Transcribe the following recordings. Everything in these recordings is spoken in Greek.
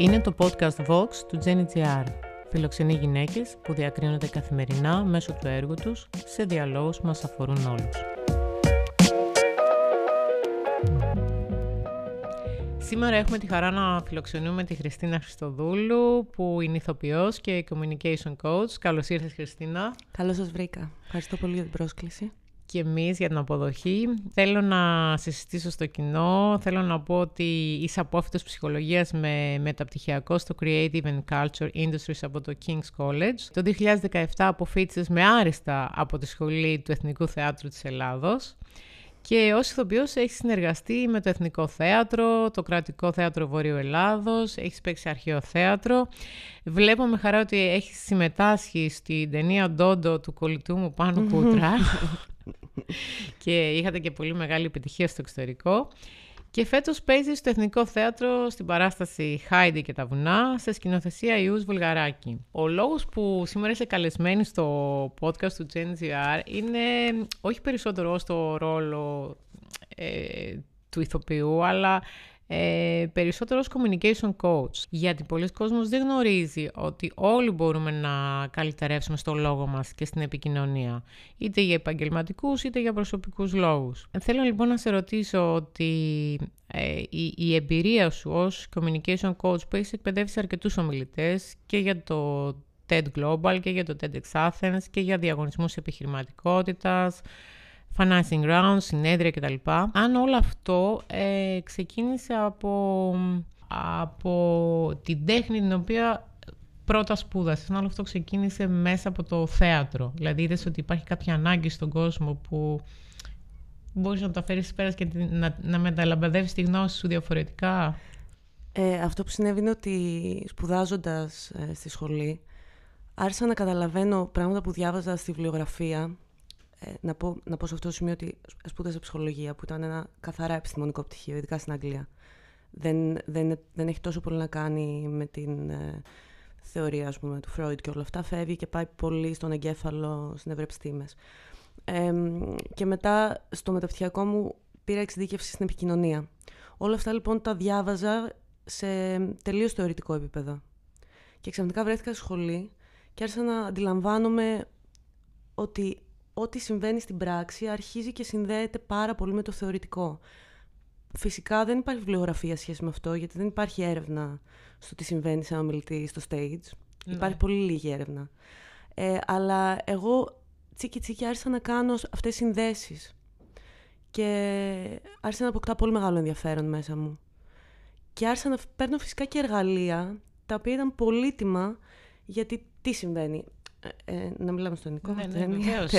Είναι το podcast Vox του GenGR. Φιλοξενεί γυναίκες που διακρίνονται καθημερινά μέσω του έργου τους σε διαλόγους που μας αφορούν όλους. Σήμερα έχουμε τη χαρά να φιλοξενούμε τη Χριστίνα Χριστοδούλου, που είναι ηθοποιός και communication coach. Καλώς ήρθες, Χριστίνα. Καλώς σας βρήκα. Ευχαριστώ πολύ για την πρόσκληση και εμείς για την αποδοχή. Θέλω να σε συστήσω στο κοινό. Θέλω να πω ότι είσαι απόφυτος ψυχολογίας με μεταπτυχιακό στο Creative and Culture Industries από το King's College. Το 2017 αποφύτησες με άριστα από τη Σχολή του Εθνικού Θεάτρου της Ελλάδος. Και ως ηθοποιός έχεις συνεργαστεί με το Εθνικό Θέατρο, το Κρατικό Θέατρο Βορείου Ελλάδος, έχεις παίξει αρχαίο θέατρο. Βλέπω με χαρά ότι έχεις συμμετάσχει στην ταινία Ντόντο του κολλητού μου Πάνου Κούτρα και είχατε και πολύ μεγάλη επιτυχία στο εξωτερικό. Και φέτος παίζει στο Εθνικό Θέατρο στην παράσταση Χάιντι και τα βουνά σε σκηνοθεσία Ιούς Βουλγαράκη. Ο λόγος που σήμερα είσαι καλεσμένη στο podcast του Gen είναι όχι περισσότερο ως το ρόλο ε, του ηθοποιού, αλλά ε, περισσότερο ως communication coach. Γιατί πολλοί κόσμος δεν γνωρίζει ότι όλοι μπορούμε να καλυτερεύσουμε στο λόγο μας και στην επικοινωνία. Είτε για επαγγελματικούς είτε για προσωπικούς λόγους. Θέλω λοιπόν να σε ρωτήσω ότι ε, η, η, εμπειρία σου ως communication coach που έχεις εκπαιδεύσει αρκετούς ομιλητές και για το TED Global και για το TEDx Athens και για διαγωνισμούς επιχειρηματικότητας, financing rounds, συνέδρια κτλ. Αν όλο αυτό ε, ξεκίνησε από, από την τέχνη την οποία πρώτα σπούδασες. Αν όλο αυτό ξεκίνησε μέσα από το θέατρο. Δηλαδή είδες ότι υπάρχει κάποια ανάγκη στον κόσμο που μπορείς να το φέρεις πέρας και να, να μεταλαμπαδεύεις τη γνώση σου διαφορετικά; Ε, αυτό που συνέβη είναι ότι σπουδάζοντας ε, στη σχολή άρχισα να καταλαβαίνω πράγματα που διάβαζα στη βιβλιογραφία ε, να, πω, να πω σε αυτό το σημείο ότι σπούδασα ψυχολογία, που ήταν ένα καθαρά επιστημονικό πτυχίο, ειδικά στην Αγγλία. Δεν, δεν, δεν έχει τόσο πολύ να κάνει με την ε, θεωρία ας πούμε, του Φρόιντ και όλα αυτά. Φεύγει και πάει πολύ στον εγκέφαλο, στι νευρεπιστήμες. Ε, και μετά στο μεταπτυχιακό μου πήρα εξειδίκευση στην επικοινωνία. Όλα αυτά λοιπόν τα διάβαζα σε τελείως θεωρητικό επίπεδο. Και ξαφνικά βρέθηκα στη σχολή και άρχισα να αντιλαμβάνομαι ότι ό,τι συμβαίνει στην πράξη αρχίζει και συνδέεται πάρα πολύ με το θεωρητικό. Φυσικά δεν υπάρχει βιβλιογραφία σχέση με αυτό, γιατί δεν υπάρχει έρευνα στο τι συμβαίνει σε ένα μιλητή στο stage. Ναι. Υπάρχει πολύ λίγη έρευνα. Ε, αλλά εγώ τσίκι τσίκι άρχισα να κάνω αυτές τις συνδέσεις. Και άρχισα να αποκτά πολύ μεγάλο ενδιαφέρον μέσα μου. Και άρχισα να παίρνω φυσικά και εργαλεία, τα οποία ήταν πολύτιμα, γιατί τι συμβαίνει. Ε, ε, να μιλάμε στον ελληνικό. Ναι, ναι, βεβαίως.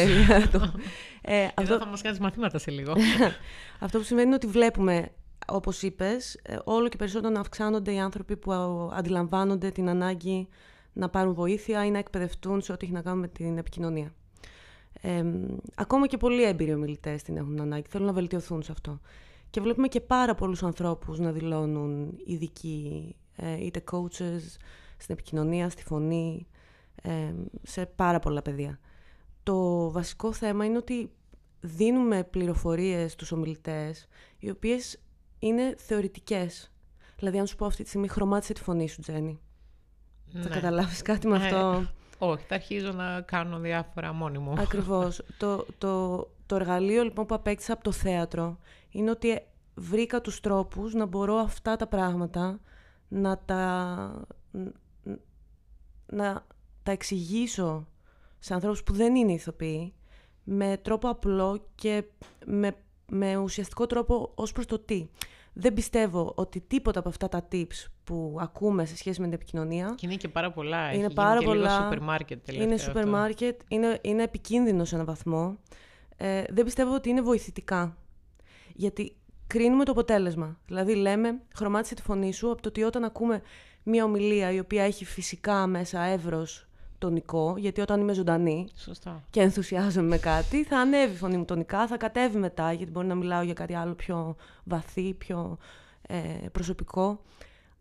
ε, αυτό... θα μας κάνεις μαθήματα σε λίγο. αυτό που σημαίνει είναι ότι βλέπουμε, όπως είπες, ε, όλο και περισσότερο να αυξάνονται οι άνθρωποι που αντιλαμβάνονται την ανάγκη να πάρουν βοήθεια ή να εκπαιδευτούν σε ό,τι έχει να κάνει με την επικοινωνία. Ε, ακόμα και πολλοί έμπειροι ομιλητές την έχουν ανάγκη. Θέλουν να βελτιωθούν σε αυτό. Και βλέπουμε και πάρα πολλούς ανθρώπους να δηλώνουν ειδικοί, είτε coaches στην επικοινωνία, στη φωνή, σε πάρα πολλά παιδεία. Το βασικό θέμα είναι ότι δίνουμε πληροφορίες στους ομιλητές, οι οποίες είναι θεωρητικές. Δηλαδή, αν σου πω αυτή τη στιγμή, χρωμάτισε τη φωνή σου, Τζένι. Θα ναι. καταλάβεις κάτι με ε, αυτό. όχι, θα αρχίζω να κάνω διάφορα μόνη μου. Ακριβώς. το, το, το εργαλείο λοιπόν που απέκτησα από το θέατρο είναι ότι βρήκα τους τρόπους να μπορώ αυτά τα πράγματα να τα... να τα εξηγήσω σε ανθρώπους που δεν είναι ηθοποιοί με τρόπο απλό και με, με ουσιαστικό τρόπο ως προς το τι. Δεν πιστεύω ότι τίποτα από αυτά τα tips που ακούμε σε σχέση με την επικοινωνία. Και είναι και πάρα πολλά. Είναι Έχει πάρα και πολλά. σούπερ μάρκετ Είναι σούπερ μάρκετ. Είναι, είναι επικίνδυνο σε έναν βαθμό. Ε, δεν πιστεύω ότι είναι βοηθητικά. Γιατί κρίνουμε το αποτέλεσμα. Δηλαδή λέμε, χρωμάτισε τη φωνή σου από το ότι όταν ακούμε μια ομιλία η οποία έχει φυσικά μέσα εύρος τονικό, γιατί όταν είμαι ζωντανή Σωστά. και ενθουσιάζομαι με κάτι, θα ανέβει η φωνή μου τονικά, θα κατέβει μετά, γιατί μπορεί να μιλάω για κάτι άλλο πιο βαθύ, πιο ε, προσωπικό.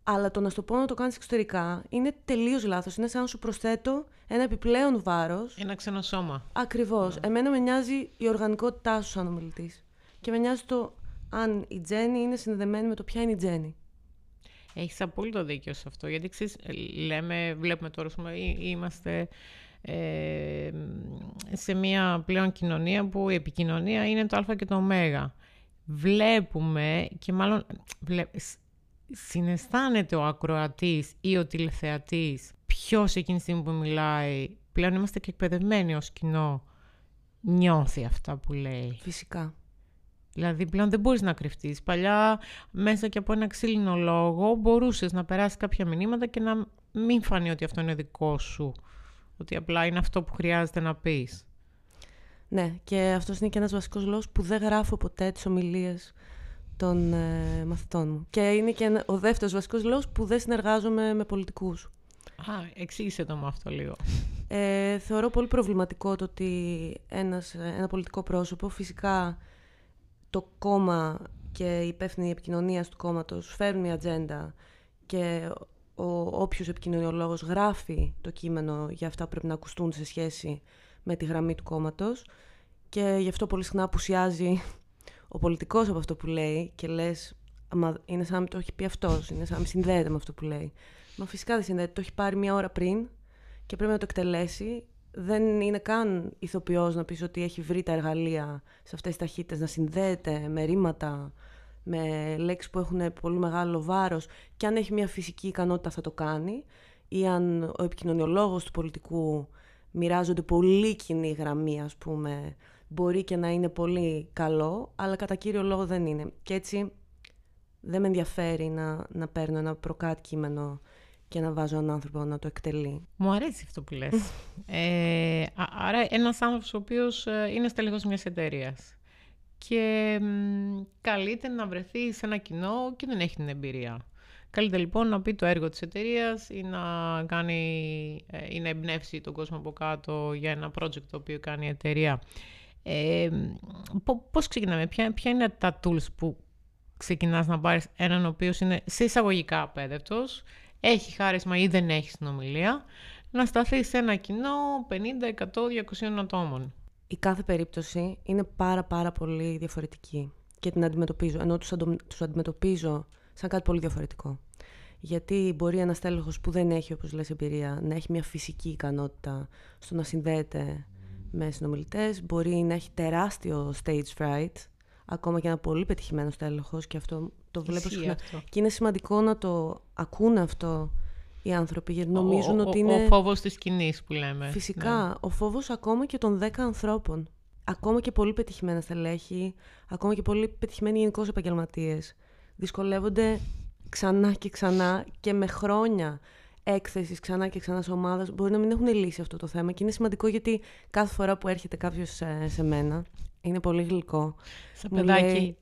Αλλά το να στο πω να το κάνεις εξωτερικά είναι τελείως λάθος. Είναι σαν να σου προσθέτω ένα επιπλέον βάρος. Ένα ξένο σώμα. Ακριβώς. Ναι. Εμένα με νοιάζει η οργανικότητά σου σαν ομιλητής. Και με νοιάζει το αν η Τζέννη είναι συνδεδεμένη με το ποια είναι η Τζέννη. Έχεις απόλυτο δίκιο σε αυτό, γιατί ξέρεις, λέμε, βλέπουμε τώρα, είμαστε ε, σε μια πλέον κοινωνία που η επικοινωνία είναι το α και το ω. Βλέπουμε και μάλλον βλέ, συναισθάνεται ο ακροατής ή ο τηλεθεατής ποιος εκείνη τη στιγμή που μιλάει. Πλέον είμαστε και εκπαιδευμένοι ως κοινό. Νιώθει αυτά που λέει. Φυσικά. Δηλαδή πλέον δεν μπορείς να κρυφτείς. Παλιά μέσα και από ένα ξύλινο λόγο μπορούσες να περάσεις κάποια μηνύματα και να μην φανεί ότι αυτό είναι δικό σου. Ότι απλά είναι αυτό που χρειάζεται να πεις. Ναι, και αυτός είναι και ένας βασικός λόγος που δεν γράφω ποτέ τις ομιλίες των ε, μαθητών μου. Και είναι και ο δεύτερος βασικός λόγος που δεν συνεργάζομαι με πολιτικούς. Α, εξήγησε το με αυτό λίγο. Ε, θεωρώ πολύ προβληματικό το ότι ένας, ένα πολιτικό πρόσωπο, φυσικά το κόμμα και η υπεύθυνη επικοινωνίας του κόμματος φέρνουν μια ατζέντα και ο όποιος επικοινωνιολόγος γράφει το κείμενο για αυτά που πρέπει να ακουστούν σε σχέση με τη γραμμή του κόμματος και γι' αυτό πολύ συχνά απουσιάζει ο πολιτικός από αυτό που λέει και λες είναι σαν να το έχει πει αυτός, είναι σαν να συνδέεται με αυτό που λέει. Μα φυσικά δεν συνδέεται, το έχει πάρει μια ώρα πριν και πρέπει να το εκτελέσει. Δεν είναι καν ηθοποιός να πεις ότι έχει βρει τα εργαλεία σε αυτές τις ταχύτητες, να συνδέεται με ρήματα, με λέξεις που έχουν πολύ μεγάλο βάρος. Και αν έχει μια φυσική ικανότητα θα το κάνει ή αν ο επικοινωνιολόγος του πολιτικού μοιράζονται πολύ κοινή γραμμή ας πούμε μπορεί και να είναι πολύ καλό αλλά κατά κύριο λόγο δεν είναι. Και έτσι δεν με ενδιαφέρει να, να παίρνω ένα προκάτ κείμενο και να βάζω έναν άνθρωπο να το εκτελεί. Μου αρέσει αυτό που λες. ε, άρα ένας άνθρωπος ο οποίος ε, είναι στέλεχος μιας εταιρείας και καλείται να βρεθεί σε ένα κοινό και δεν έχει την εμπειρία. Καλείται λοιπόν να πει το έργο της εταιρείας ή να, κάνει, ε, ή να εμπνεύσει τον κόσμο από κάτω για ένα project το οποίο κάνει η εταιρεία. Ε, πώς ξεκινάμε, ποια, ποια είναι τα tools που ξεκινάς να πάρεις έναν ο οποίος είναι σε εισαγωγικά απέδευτος, έχει χάρισμα ή δεν έχει συνομιλία, να σταθεί σε ένα κοινό 50, 100, 200 ατόμων η κάθε περίπτωση είναι πάρα πάρα πολύ διαφορετική και την αντιμετωπίζω, ενώ τους, αντο, τους αντιμετωπίζω σαν κάτι πολύ διαφορετικό. Γιατί μπορεί ένας τέλεχος που δεν έχει, όπως λες, εμπειρία, να έχει μια φυσική ικανότητα στο να συνδέεται με συνομιλητές, μπορεί να έχει τεράστιο stage fright, ακόμα και ένα πολύ πετυχημένος τέλεχος και αυτό το βλέπω συχνά. Και είναι σημαντικό να το ακούνε αυτό οι άνθρωποι, γιατί νομίζουν ο, ότι είναι... Ο φόβος της σκηνής που λέμε. Φυσικά, ναι. ο φόβος ακόμα και των 10 ανθρώπων. Ακόμα και πολύ πετυχημένα στελέχη, ακόμα και πολύ πετυχημένοι γενικώς επαγγελματίες. Δυσκολεύονται ξανά και ξανά και με χρόνια έκθεσης ξανά και ξανά σε ομάδα μπορεί να μην έχουν λύσει αυτό το θέμα. Και είναι σημαντικό γιατί κάθε φορά που έρχεται κάποιος σε, σε μένα, είναι πολύ γλυκό. Σαν παιδάκι.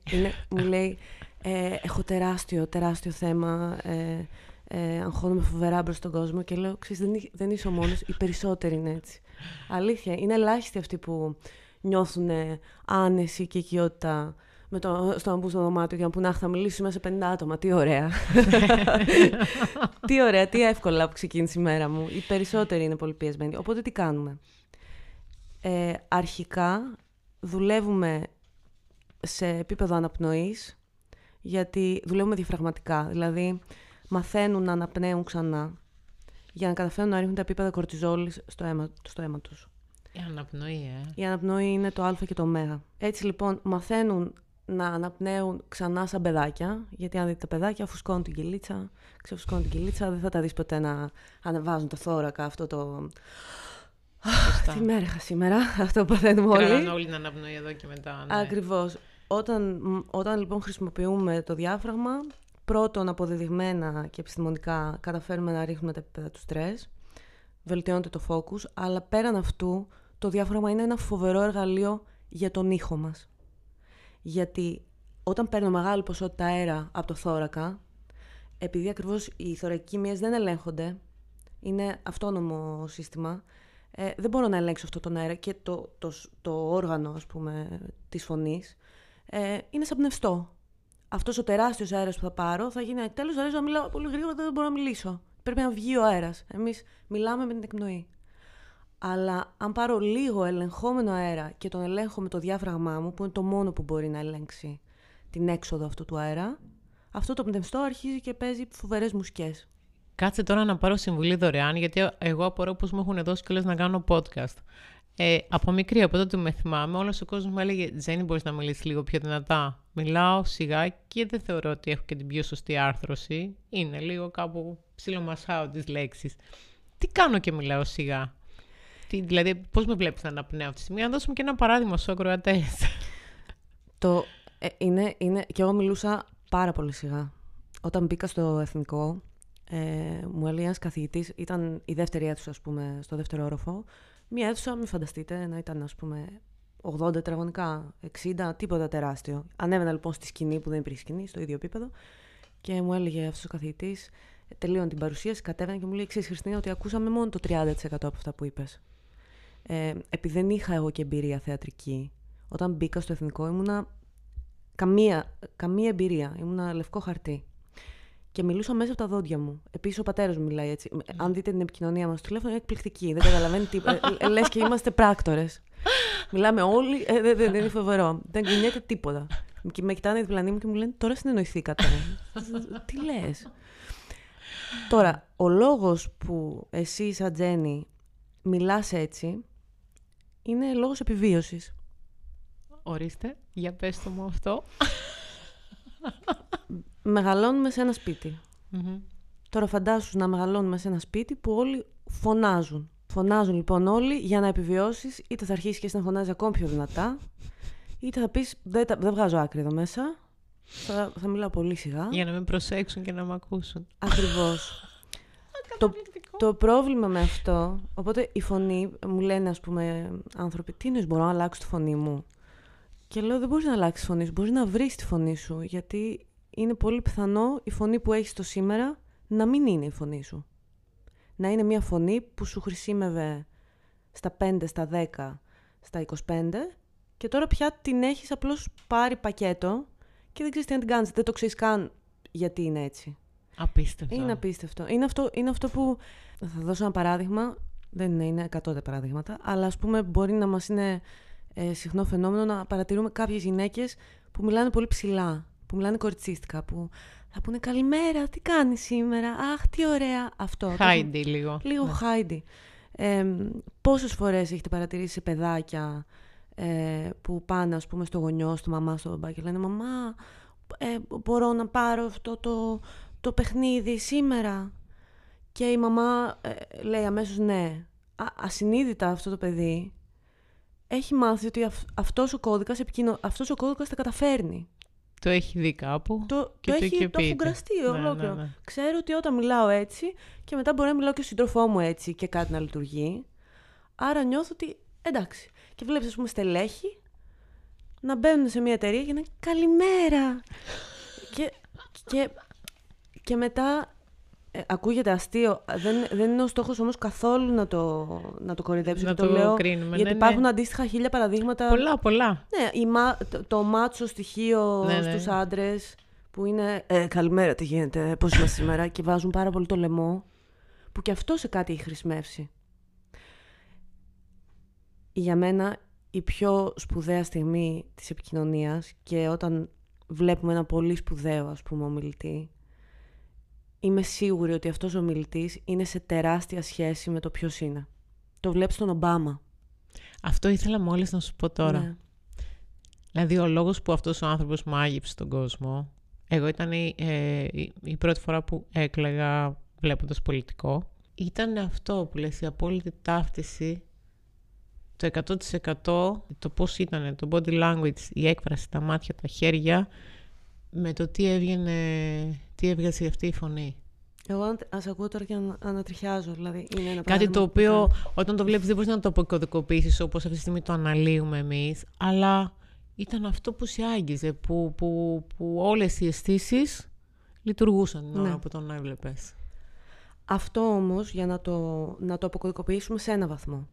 Μου λέει, ε, έχω τεράστιο, τεράστιο θέμα. Ε, ε, αγχώνομαι φοβερά μπρος στον κόσμο και λέω: Ξέρεις, δεν, δεν είσαι ο μόνος, οι περισσότεροι είναι έτσι. Αλήθεια, είναι ελάχιστοι αυτοί που νιώθουν άνεση και οικειότητα με το, στο να στο δωμάτιο για να πούνε Αχ, θα μιλήσουμε σε 50 άτομα. Τι ωραία. τι ωραία, τι εύκολα που ξεκίνησε η μέρα μου. Οι περισσότεροι είναι πολύ πιεσμένοι. Οπότε τι κάνουμε; Ε, αρχικά δουλεύουμε σε επίπεδο αναπνοής γιατί δουλεύουμε διαφραγματικά. Δηλαδή, μαθαίνουν να αναπνέουν ξανά για να καταφέρουν να ρίχνουν τα επίπεδα κορτιζόλης στο αίμα, στο αίμα τους. Η αναπνοή, ε. Η αναπνοή είναι το α και το ω. Έτσι λοιπόν μαθαίνουν να αναπνέουν ξανά σαν παιδάκια, γιατί αν δείτε τα παιδάκια φουσκώνουν την κυλίτσα, ξεφουσκώνουν την κυλίτσα, δεν θα τα δεις ποτέ να ανεβάζουν το θώρακα, αυτό το... Τι μέρα είχα σήμερα, αυτό που παθαίνουμε όλοι. Κράταν όλη την αναπνοή εδώ και μετά. Ναι. Ακριβώς. Όταν, όταν λοιπόν χρησιμοποιούμε το διάφραγμα, πρώτον αποδεδειγμένα και επιστημονικά καταφέρουμε να ρίχνουμε τα επίπεδα του στρες, βελτιώνεται το focus, αλλά πέραν αυτού το διάφραγμα είναι ένα φοβερό εργαλείο για τον ήχο μας. Γιατί όταν παίρνω μεγάλη ποσότητα αέρα από το θώρακα, επειδή ακριβώς οι θωρακικοί μύες δεν ελέγχονται, είναι αυτόνομο σύστημα, ε, δεν μπορώ να ελέγξω αυτό τον αέρα και το, το, το, όργανο, ας πούμε, της φωνής, ε, είναι πνευστό αυτός ο τεράστιος αέρας που θα πάρω θα γίνει τέλος. Θα να μιλάω πολύ γρήγορα, δεν μπορώ να μιλήσω. Πρέπει να βγει ο αέρας. Εμείς μιλάμε με την εκπνοή. Αλλά αν πάρω λίγο ελεγχόμενο αέρα και τον ελέγχω με το διάφραγμά μου, που είναι το μόνο που μπορεί να ελέγξει την έξοδο αυτού του αέρα, αυτό το πνευστό αρχίζει και παίζει φοβερές μουσικές. Κάτσε τώρα να πάρω συμβουλή δωρεάν, γιατί εγώ απορώ πως μου έχουν δώσει κιόλας να κάνω podcast. Ε, από μικρή, από τότε με θυμάμαι, όλος ο κόσμος μου έλεγε Τζένι, μπορείς να μιλήσεις λίγο πιο δυνατά. Μιλάω σιγά και δεν θεωρώ ότι έχω και την πιο σωστή άρθρωση. Είναι λίγο κάπου ψιλομασάω τις λέξεις. Τι κάνω και μιλάω σιγά; Τι, δηλαδή, πώς με βλέπεις να αναπνέω αυτή τη στιγμή; Να δώσουμε και ένα παράδειγμα στους ακροατές. Το, ε, είναι, είναι, και εγώ μιλούσα πάρα πολύ σιγά. Όταν μπήκα στο εθνικό, ε, μου έλεγε ένας καθηγητής, ήταν η δεύτερη αίθουσα, ας πούμε, στο δεύτερο όροφο. Μία αίθουσα, μην φανταστείτε, να ήταν, ας πούμε, 80 τετραγωνικά, 60, τίποτα τεράστιο. Ανέβαινα λοιπόν στη σκηνή που δεν υπήρχε σκηνή, στο ίδιο επίπεδο. Και μου έλεγε αυτός ο καθηγητής, τελείωνε την παρουσίαση, κατέβαινε και μου λέει: Ξέρεις, Χριστίνα, ότι ακούσαμε μόνο το 30% από αυτά που είπες. Ε, επειδή δεν είχα εγώ και εμπειρία θεατρική, όταν μπήκα στο εθνικό ήμουνα καμία, καμία εμπειρία. Ήμουνα λευκό χαρτί. Και μιλούσα μέσα από τα δόντια μου. Επίσης, ο πατέρας μου μιλάει έτσι. Αν δείτε την επικοινωνία μας στο τηλέφωνο, είναι εκπληκτική. Δεν καταλαβαίνει τίποτα. Ε, ε, Λες και είμαστε πράκτορες. Μιλάμε όλοι. Ε, δεν, δεν, είναι φοβερό. Δεν κουνιέται τίποτα. Και με κοιτάνε οι διπλανοί μου και μου λένε Τώρα συνεννοηθήκατε. Τι λες; Τώρα, ο λόγος που εσύ, σαν Τζέννη, μιλάς έτσι είναι λόγος επιβίωσης. Ορίστε, για πες το μου αυτό. Μεγαλώνουμε σε ένα Τώρα φαντάσου να μεγαλώνουμε σε ένα σπίτι που όλοι φωνάζουν. Φωνάζουν λοιπόν όλοι για να επιβιώσεις, είτε θα αρχίσεις και να φωνάζεις ακόμη πιο δυνατά, είτε θα πεις δεν, δεν βγάζω άκρη εδώ μέσα, θα, θα μιλάω πολύ σιγά. Για να με προσέξουν και να με ακούσουν. Ακριβώς. το, το πρόβλημα με αυτό, οπότε η φωνή, μου λένε ας πούμε άνθρωποι, τι είναι, μπορώ να αλλάξω τη φωνή μου; Και λέω δεν μπορείς να αλλάξεις τη φωνή σου, μπορείς να βρεις τη φωνή σου, γιατί είναι πολύ πιθανό η φωνή που έχεις το σήμερα να μην είναι η φωνή σου. Να είναι μια φωνή που σου χρησιμεύε στα 5, στα 10, στα 25 και τώρα πια την έχεις απλώς πάρει πακέτο και δεν ξέρεις τι να την κάνεις. Δεν το ξέρεις καν γιατί είναι έτσι. Απίστευτο. Είναι απίστευτο. Είναι αυτό, είναι αυτό που... Θα δώσω ένα παράδειγμα. Δεν είναι, είναι 100 παραδείγματα. Αλλά ας πούμε μπορεί να μας είναι ε, συχνό φαινόμενο να παρατηρούμε κάποιες γυναίκες που μιλάνε πολύ ψηλά που μιλάνε κοριτσίστικα, που θα πούνε καλημέρα, τι κάνεις σήμερα, αχ, τι ωραία αυτό. Χάιντι λίγο. Λίγο ναι. χάιντι. Ε, πόσες φορές έχετε παρατηρήσει παιδάκια ε, που πάνε, ας πούμε, στο γονιό, στο μαμά, στο μπαμπά και λένε «Μαμά, ε, μπορώ να πάρω αυτό το, το παιχνίδι σήμερα» και η μαμά ε, λέει αμέσως «Ναι». Α, ασυνείδητα αυτό το παιδί έχει μάθει ότι αυ, αυτός ο κώδικας, επικοινω... αυτός ο κώδικας τα καταφέρνει. Το έχει δει κάπου. Το, και το, το έχει, το έχουν ναι, ολόκληρο. Ναι, ναι. Ξέρω ότι όταν μιλάω έτσι και μετά μπορεί να μιλάω και στον σύντροφό μου έτσι και κάτι να λειτουργεί. Άρα νιώθω ότι εντάξει. Και βλέπεις, ας πούμε, στελέχη να μπαίνουν σε μια εταιρεία και να καλημέρα. και, και, και μετά ε, ακούγεται αστείο. Δεν, δεν είναι ο στόχος όμως καθόλου να το, να το κορυδέψω. Να το, το λέω. Κρίνουμε, γιατί ναι, υπάρχουν ναι. αντίστοιχα χίλια παραδείγματα. Πολλά, πολλά. Ναι, η, το, το μάτσο στοιχείο ναι, ναι. στους άντρες που είναι ε, «Καλημέρα, τι γίνεται, πώς είμαστε σήμερα» και βάζουν πάρα πολύ το λαιμό, που και αυτό σε κάτι έχει χρησιμεύσει. Για μένα η πιο σπουδαία στιγμή της επικοινωνίας και όταν βλέπουμε ένα πολύ σπουδαίο ας πούμε ομιλητή είμαι σίγουρη ότι αυτός ο μιλητής είναι σε τεράστια σχέση με το ποιος είναι. Το βλέπεις στον Ομπάμα. Αυτό ήθελα μόλις να σου πω τώρα. Ναι. Δηλαδή ο λόγος που αυτός ο άνθρωπος μάγειψε τον κόσμο, εγώ ήταν η, ε, η, πρώτη φορά που έκλαιγα βλέποντας πολιτικό, ήταν αυτό που λες η απόλυτη ταύτιση το 100% το πώς ήταν το body language, η έκφραση, τα μάτια, τα χέρια με το τι έβγαινε, τι έβγαζε αυτή η φωνή. Εγώ ας ακούω τώρα και να ανατριχιάζω. Δηλαδή είναι ένα Κάτι το οποίο όταν το βλέπεις δεν μπορείς να το αποκωδικοποιήσεις όπως αυτή τη στιγμή το αναλύουμε εμείς, αλλά ήταν αυτό που σε άγγιζε, που, που, που όλες οι αισθήσεις λειτουργούσαν την ώρα ναι. που τον έβλεπες. Αυτό όμως για να το, να το αποκωδικοποιήσουμε σε ένα βαθμό.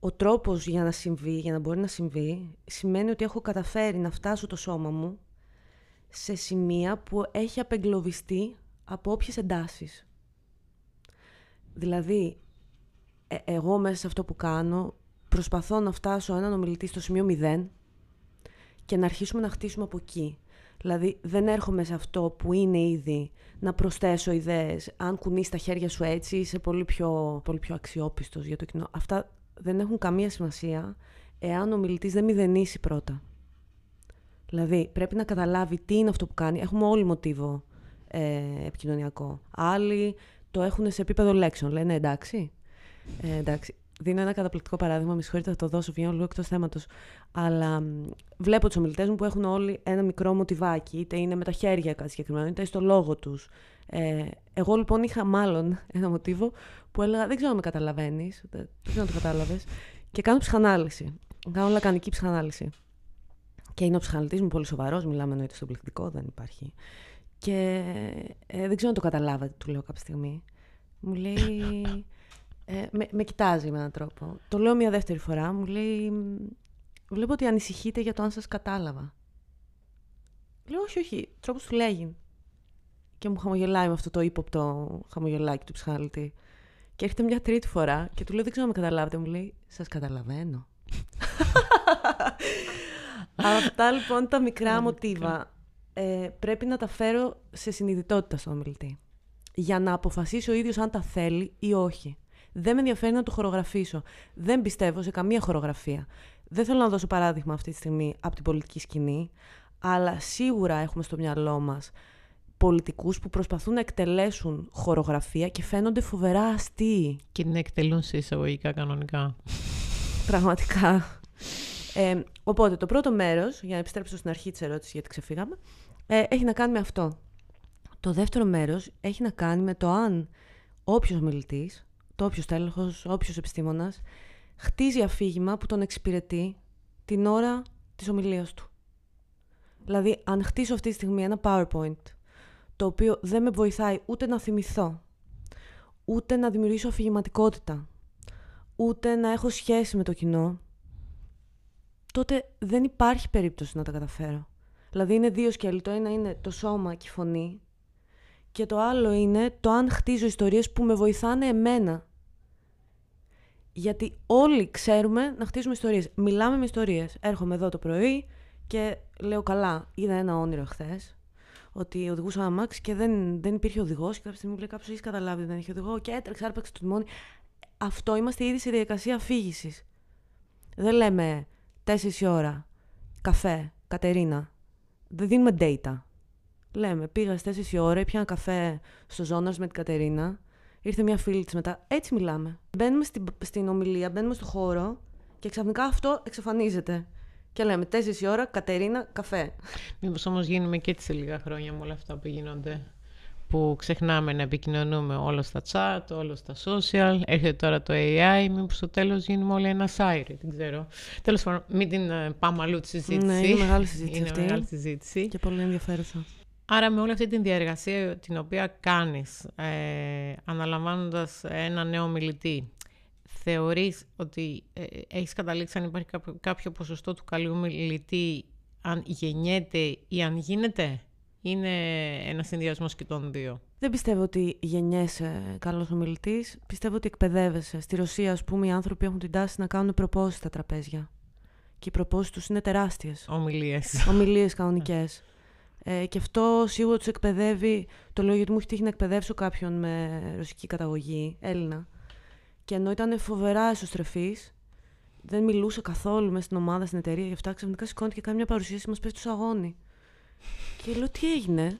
Ο τρόπος για να συμβεί, για να μπορεί να συμβεί, σημαίνει ότι έχω καταφέρει να φτάσω το σώμα μου σε σημεία που έχει απεγκλωβιστεί από όποιες εντάσεις. Δηλαδή, ε, εγώ μέσα σε αυτό που κάνω προσπαθώ να φτάσω έναν ομιλητή στο σημείο 0 και να αρχίσουμε να χτίσουμε από εκεί. Δηλαδή δεν έρχομαι σε αυτό που είναι ήδη να προσθέσω ιδέες. Αν κουνείς τα χέρια σου έτσι είσαι πολύ πιο, πολύ πιο αξιόπιστος για το κοινό. Αυτά δεν έχουν καμία σημασία εάν ο μιλητής δεν μηδενίσει πρώτα. Δηλαδή πρέπει να καταλάβει τι είναι αυτό που κάνει. Έχουμε όλοι μοτίβο ε, επικοινωνιακό. Άλλοι το έχουν σε επίπεδο λέξεων. Λένε εντάξει. Ε, εντάξει. Δίνω ένα καταπληκτικό παράδειγμα, με συγχωρείτε θα το δώσω, βγαίνω λίγο εκτός θέματος. Αλλά βλέπω τους ομιλητές μου που έχουν όλοι ένα μικρό μοτιβάκι, είτε είναι με τα χέρια κάτι συγκεκριμένο, είτε στο λόγο τους. Ε, εγώ λοιπόν είχα μάλλον ένα μοτίβο που έλεγα: Δεν ξέρω αν με καταλαβαίνεις, δεν ξέρω αν το κατάλαβες. Και κάνω ψυχανάλυση. Κάνω λακανική ψυχανάλυση. Και είναι ο ψυχαναλυτής μου πολύ σοβαρός, μιλάμε εννοείται στο πληθυντικό, δεν υπάρχει. Και ε, δεν ξέρω αν το καταλάβατε, του λέω κάποια στιγμή. Μου λέει. Ε, με, με κοιτάζει με έναν τρόπο. Το λέω μια δεύτερη φορά. Μου λέει. Βλέπω ότι ανησυχείτε για το αν σας κατάλαβα. Λέω, όχι, όχι. Τρόπος του λέγει. Και μου χαμογελάει με αυτό το ύποπτο χαμογελάκι του ψυχαναλυτή. Και έρχεται μια τρίτη φορά και του λέω: Δεν ξέρω αν με καταλάβετε. Μου λέει: Σας καταλαβαίνω. Αυτά λοιπόν τα μικρά μοτίβα ε, πρέπει να τα φέρω σε συνειδητότητα στον ομιλητή. Για να αποφασίσει ο ίδιος αν τα θέλει ή όχι. Δεν με ενδιαφέρει να το χορογραφήσω. Δεν πιστεύω σε καμία χορογραφία. Δεν θέλω να δώσω παράδειγμα αυτή τη στιγμή από την πολιτική σκηνή, αλλά σίγουρα έχουμε στο μυαλό μας πολιτικούς που προσπαθούν να εκτελέσουν χορογραφία και φαίνονται φοβερά αστείοι. Και την εκτελούν σε εισαγωγικά κανονικά. Πραγματικά. Ε, οπότε το πρώτο μέρος, για να επιστρέψω στην αρχή της ερώτησης γιατί ξεφύγαμε, ε, έχει να κάνει με αυτό. Το δεύτερο μέρος έχει να κάνει με το αν όποιος μιλητής, το όποιος τέλεχος, όποιος επιστήμονας, χτίζει αφήγημα που τον εξυπηρετεί την ώρα της ομιλίας του. Δηλαδή, αν χτίσω αυτή τη στιγμή ένα PowerPoint, το οποίο δεν με βοηθάει ούτε να θυμηθώ, ούτε να δημιουργήσω αφηγηματικότητα, ούτε να έχω σχέση με το κοινό, τότε δεν υπάρχει περίπτωση να τα καταφέρω. Δηλαδή είναι δύο σκέλη. Το ένα είναι το σώμα και η φωνή και το άλλο είναι το αν χτίζω ιστορίες που με βοηθάνε εμένα. Γιατί όλοι ξέρουμε να χτίζουμε ιστορίες. Μιλάμε με ιστορίες. Έρχομαι εδώ το πρωί και λέω καλά, είδα ένα όνειρο χθες. Ότι οδηγούσα αμάξι και δεν, δεν υπήρχε οδηγός. Και κάποια στιγμή μου λέει κάποιος: Έχεις καταλάβει, δεν έχει οδηγό. Και έτρεξα, άρπαξε το τιμόνι. Αυτό είμαστε ήδη σε διαδικασία αφήγησης. Δεν λέμε 4 ώρα, καφέ, Κατερίνα. Δεν δίνουμε data. Λέμε, πήγα στις 4 ώρα, έπιανα καφέ στο Ζώνας με την Κατερίνα. Ήρθε μια φίλη της μετά. Έτσι μιλάμε. Μπαίνουμε στην, στην ομιλία, μπαίνουμε στο χώρο και ξαφνικά αυτό εξαφανίζεται. Και λέμε 4 ώρα, Κατερίνα, καφέ. Μήπως όμως γίνουμε και έτσι σε λίγα χρόνια με όλα αυτά που γίνονται που ξεχνάμε να επικοινωνούμε όλος στα chat, όλος στα social, έρχεται τώρα το AI, μήπως στο τέλος γίνουμε όλοι ένα site, δεν ξέρω. Τέλος πάντων, μην την ε, πάμε αλλού τη συζήτηση. Ναι, είναι μεγάλη συζήτηση είναι αυτή. μεγάλη συζήτηση. Και πολύ ενδιαφέρουσα. Άρα με όλη αυτή την διαργασία την οποία κάνεις, ε, αναλαμβάνοντας ένα νέο μιλητή, θεωρείς ότι ε, έχεις καταλήξει αν υπάρχει κάποιο, κάποιο ποσοστό του καλού μιλητή, αν γεννιέται ή αν γίνεται; Είναι ένας συνδυασμός και των δύο. Δεν πιστεύω ότι γεννιέσαι καλός ομιλητής. Πιστεύω ότι εκπαιδεύεσαι. Στη Ρωσία, ας πούμε, οι άνθρωποι έχουν την τάση να κάνουν προπόσει στα τραπέζια. Και οι προπόσει τους είναι τεράστιες. Ομιλίες. Ομιλίες κανονικές. ε, και αυτό σίγουρα τους εκπαιδεύει. Το λέω γιατί μου έχει τύχει να εκπαιδεύσω κάποιον με ρωσική καταγωγή, Έλληνα. Και ενώ ήταν φοβερά εσωστρεφής, δεν μιλούσε καθόλου μέσα στην ομάδα, στην εταιρεία. Γι' αυτά ξαφνικά σηκώνεται και κάνει μια παρουσίαση μας πέφτει του αγώνη. Και λέω τι έγινε;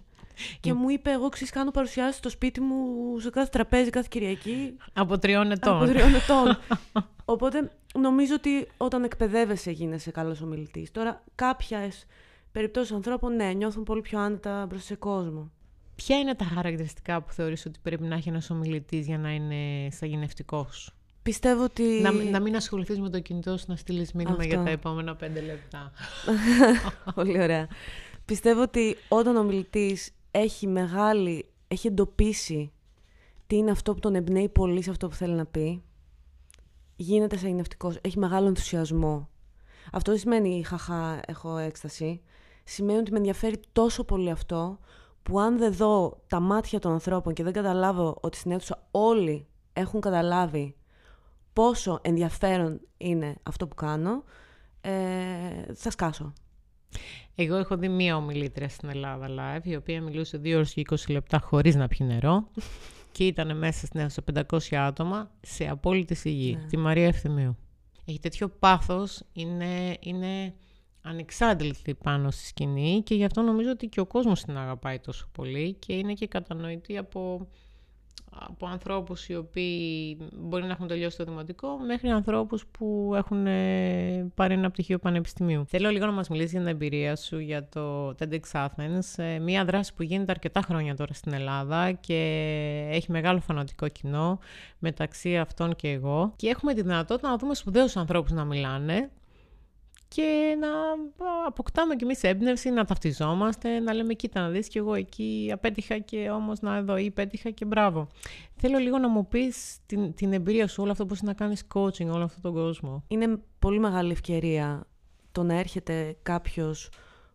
Και μου είπε, εγώ ξέρεις, κάνω παρουσιάσεις στο σπίτι μου σε κάθε τραπέζι κάθε Κυριακή. Από τριών ετών. Από τριών ετών. Οπότε νομίζω ότι όταν εκπαιδεύεσαι γίνεσαι καλός ομιλητής. Τώρα, κάποιες περιπτώσεις ανθρώπων, ναι, νιώθουν πολύ πιο άνετα μπροστά σε κόσμο. Ποια είναι τα χαρακτηριστικά που θεωρείς ότι πρέπει να έχει ένας ομιλητής για να είναι σαγηνευτικό. Πιστεύω ότι. Να, να μην ασχοληθείς με το κινητό σου να στείλεις μήνυμα για τα επόμενα πέντε λεπτά. πολύ ωραία. Πιστεύω ότι όταν ο μιλητής έχει μεγάλη, έχει εντοπίσει τι είναι αυτό που τον εμπνέει πολύ σε αυτό που θέλει να πει, γίνεται σαγηνευτικός, έχει μεγάλο ενθουσιασμό. Αυτό δεν σημαίνει χαχά έχω έκσταση. Σημαίνει ότι με ενδιαφέρει τόσο πολύ αυτό που αν δεν δω τα μάτια των ανθρώπων και δεν καταλάβω ότι στην αίθουσα όλοι έχουν καταλάβει πόσο ενδιαφέρον είναι αυτό που κάνω, ε, θα σκάσω. Εγώ έχω δει μία ομιλήτρια στην Ελλάδα live, η οποία μιλούσε 2 ώρες και 20 λεπτά χωρίς να πιει νερό και ήταν μέσα στην αίθουσα 500 άτομα σε απόλυτη σιγή. Ναι. Τη Μαρία Ευθυμίου. Έχει τέτοιο πάθος, είναι, είναι ανεξάντλητη πάνω στη σκηνή και γι' αυτό νομίζω ότι και ο κόσμος την αγαπάει τόσο πολύ και είναι και κατανοητή από από ανθρώπους οι οποίοι μπορεί να έχουν τελειώσει το δημοτικό μέχρι ανθρώπους που έχουν ε, πάρει ένα πτυχίο πανεπιστημίου. Θέλω λίγο να μας μιλήσεις για την εμπειρία σου για το TEDx Athens, ε, μια δράση που γίνεται αρκετά χρόνια τώρα στην Ελλάδα και έχει μεγάλο φανατικό κοινό μεταξύ αυτών και εγώ. Και έχουμε τη δυνατότητα να δούμε σπουδαίους ανθρώπους να μιλάνε και να αποκτάμε κι εμείς έμπνευση, να ταυτιζόμαστε, να λέμε κοίτα να δεις και εγώ εκεί απέτυχα και όμως να εδώ ή πέτυχα και μπράβο. Θέλω λίγο να μου πεις την, την εμπειρία σου, όλο αυτό που είναι να κάνεις coaching, όλο αυτόν τον κόσμο. Είναι πολύ μεγάλη ευκαιρία το να έρχεται κάποιος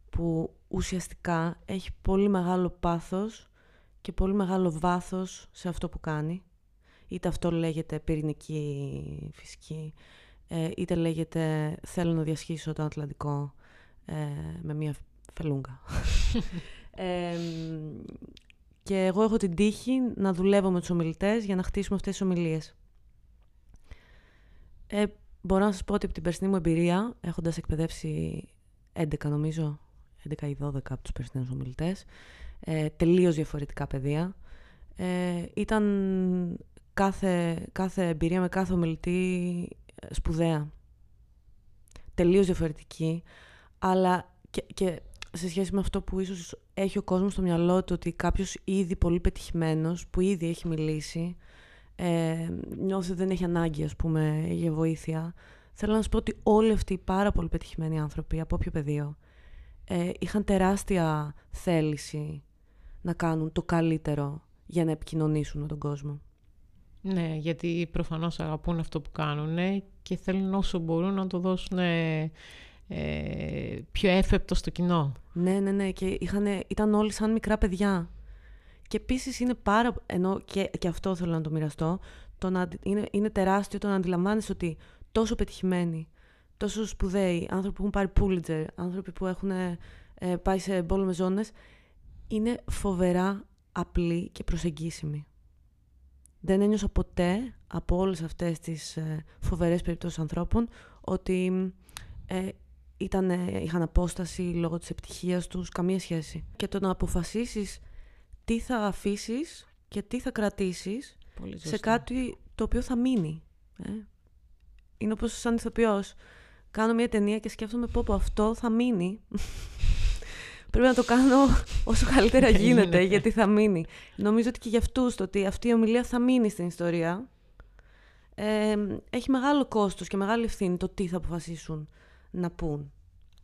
που ουσιαστικά έχει πολύ μεγάλο πάθος και πολύ μεγάλο βάθος σε αυτό που κάνει. Είτε αυτό λέγεται πυρηνική φυσική, ε, είτε λέγεται θέλω να διασχίσω τον Ατλαντικό ε, με μία φελούγκα. και εγώ έχω την τύχη να δουλεύω με τους ομιλητές για να χτίσουμε αυτές τις ομιλίες. Ε, μπορώ να σας πω ότι από την περσινή μου εμπειρία, έχοντας εκπαιδεύσει 11 νομίζω, 11 ή 12 από τους περσινούς ομιλητές, ε, τελείως διαφορετικά παιδεία, ε, ήταν κάθε, κάθε εμπειρία με κάθε ομιλητή σπουδαία. Τελείως διαφορετική, αλλά και, και σε σχέση με αυτό που ίσως έχει ο κόσμος στο μυαλό του ότι κάποιος ήδη πολύ πετυχημένος, που ήδη έχει μιλήσει, ε, νιώθει ότι δεν έχει ανάγκη ας πούμε για βοήθεια. Θέλω να σου πω ότι όλοι αυτοί οι πάρα πολύ πετυχημένοι άνθρωποι από όποιο πεδίο ε, είχαν τεράστια θέληση να κάνουν το καλύτερο για να επικοινωνήσουν με τον κόσμο. Ναι, γιατί προφανώς αγαπούν αυτό που κάνουν και θέλουν όσο μπορούν να το δώσουν ε, πιο έφεπτο στο κοινό. Ναι, ναι, ναι. Και είχαν, ήταν όλοι σαν μικρά παιδιά. Και επίσης είναι πάρα... Ενώ και, και αυτό θέλω να το μοιραστώ. Το να, είναι, είναι τεράστιο το να αντιλαμβάνεσαι ότι τόσο πετυχημένοι, τόσο σπουδαίοι, άνθρωποι που έχουν πάρει Pulitzer, άνθρωποι που έχουν ε, πάει σε πόλεμες ζώνες, είναι φοβερά απλοί και προσεγγίσιμοι. Δεν ένιωσα ποτέ από όλες αυτές τις ε, φοβερές περιπτώσεις ανθρώπων ότι ε, ήταν, είχαν απόσταση λόγω της επιτυχίας τους, καμία σχέση. Και το να αποφασίσεις τι θα αφήσεις και τι θα κρατήσεις σε κάτι το οποίο θα μείνει. Ε. Είναι όπως σαν ηθοποιός. Κάνω μια ταινία και σκέφτομαι πω, πω αυτό θα μείνει. Πρέπει να το κάνω όσο καλύτερα γίνεται, γιατί θα μείνει. Νομίζω ότι και για αυτούς το ότι αυτή η ομιλία θα μείνει στην ιστορία ε, έχει μεγάλο κόστος και μεγάλη ευθύνη το τι θα αποφασίσουν να πούν.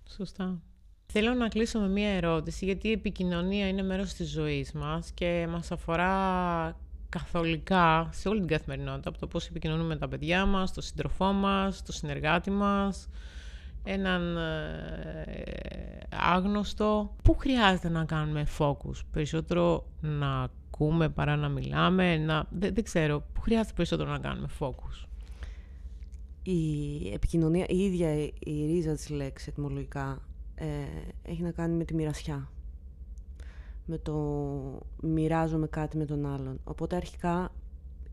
Σωστά. Θέλω να κλείσω με μία ερώτηση, γιατί η επικοινωνία είναι μέρος της ζωής μας και μας αφορά καθολικά σε όλη την καθημερινότητα, από το πώς επικοινωνούμε με τα παιδιά μας, το σύντροφό μας, το συνεργάτη μας, έναν ε, άγνωστο. Πού χρειάζεται να κάνουμε focus, περισσότερο να ακούμε παρά να μιλάμε, να... Δεν, δεν ξέρω, πού χρειάζεται περισσότερο να κάνουμε focus. Η επικοινωνία, η ίδια η ρίζα της λέξης ετοιμολογικά ε, έχει να κάνει με τη μοιρασιά. Με το μοιράζομαι κάτι με τον άλλον. Οπότε αρχικά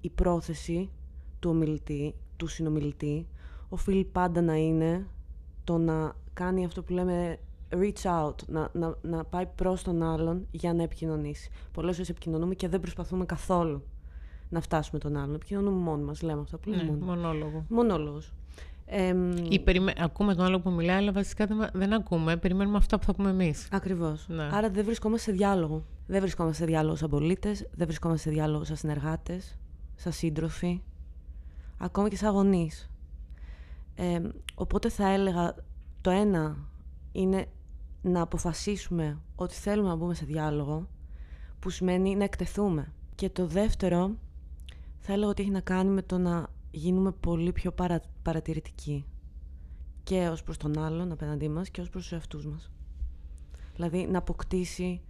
η πρόθεση του ομιλητή, του συνομιλητή, οφείλει πάντα να είναι το να κάνει αυτό που λέμε reach out, να, να, να πάει προς τον άλλον για να επικοινωνήσει. Πολλές φορές επικοινωνούμε και δεν προσπαθούμε καθόλου να φτάσουμε τον άλλον. Επικοινωνούμε μόνοι μας, λέμε αυτό που λέμε. Ναι, μονόλογο. Μονόλογος. Ε, Ή περιμέ... ακούμε τον άλλο που μιλάει, αλλά βασικά δεν ακούμε. Περιμένουμε αυτά που θα πούμε εμείς. Ακριβώς. Ναι. Άρα δεν βρισκόμαστε σε διάλογο. Δεν βρισκόμαστε σε διάλογο σαν πολίτες, δεν βρισκόμαστε σε διάλογο σαν συνεργάτες, σαν σύντροφοι, ακόμα και σαν γονείς. Ε, οπότε θα έλεγα το ένα είναι να αποφασίσουμε ότι θέλουμε να μπούμε σε διάλογο που σημαίνει να εκτεθούμε. Και το δεύτερο θα έλεγα ότι έχει να κάνει με το να γίνουμε πολύ πιο παρα, παρατηρητικοί και ως προς τον άλλον απέναντί μας και ως προς τους εαυτούς μας. Δηλαδή να αποκτήσει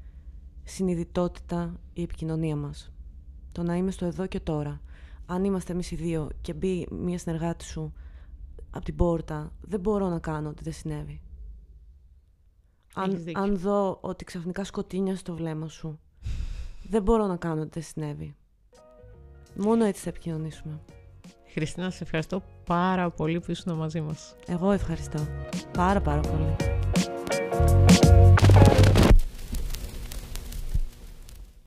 συνειδητότητα η επικοινωνία μας. Το να είμαι στο εδώ και τώρα. Αν είμαστε εμείς οι δύο και μπει μία συνεργάτη σου από την πόρτα, δεν μπορώ να κάνω ότι δεν συνέβη. αν, αν δω ότι ξαφνικά σκοτίνια στο βλέμμα σου, δεν μπορώ να κάνω ότι δεν συνέβη. Μόνο έτσι θα επικοινωνήσουμε. Χριστίνα, σε ευχαριστώ πάρα πολύ που ήσουν μαζί μας. Εγώ ευχαριστώ. Πάρα πάρα πολύ.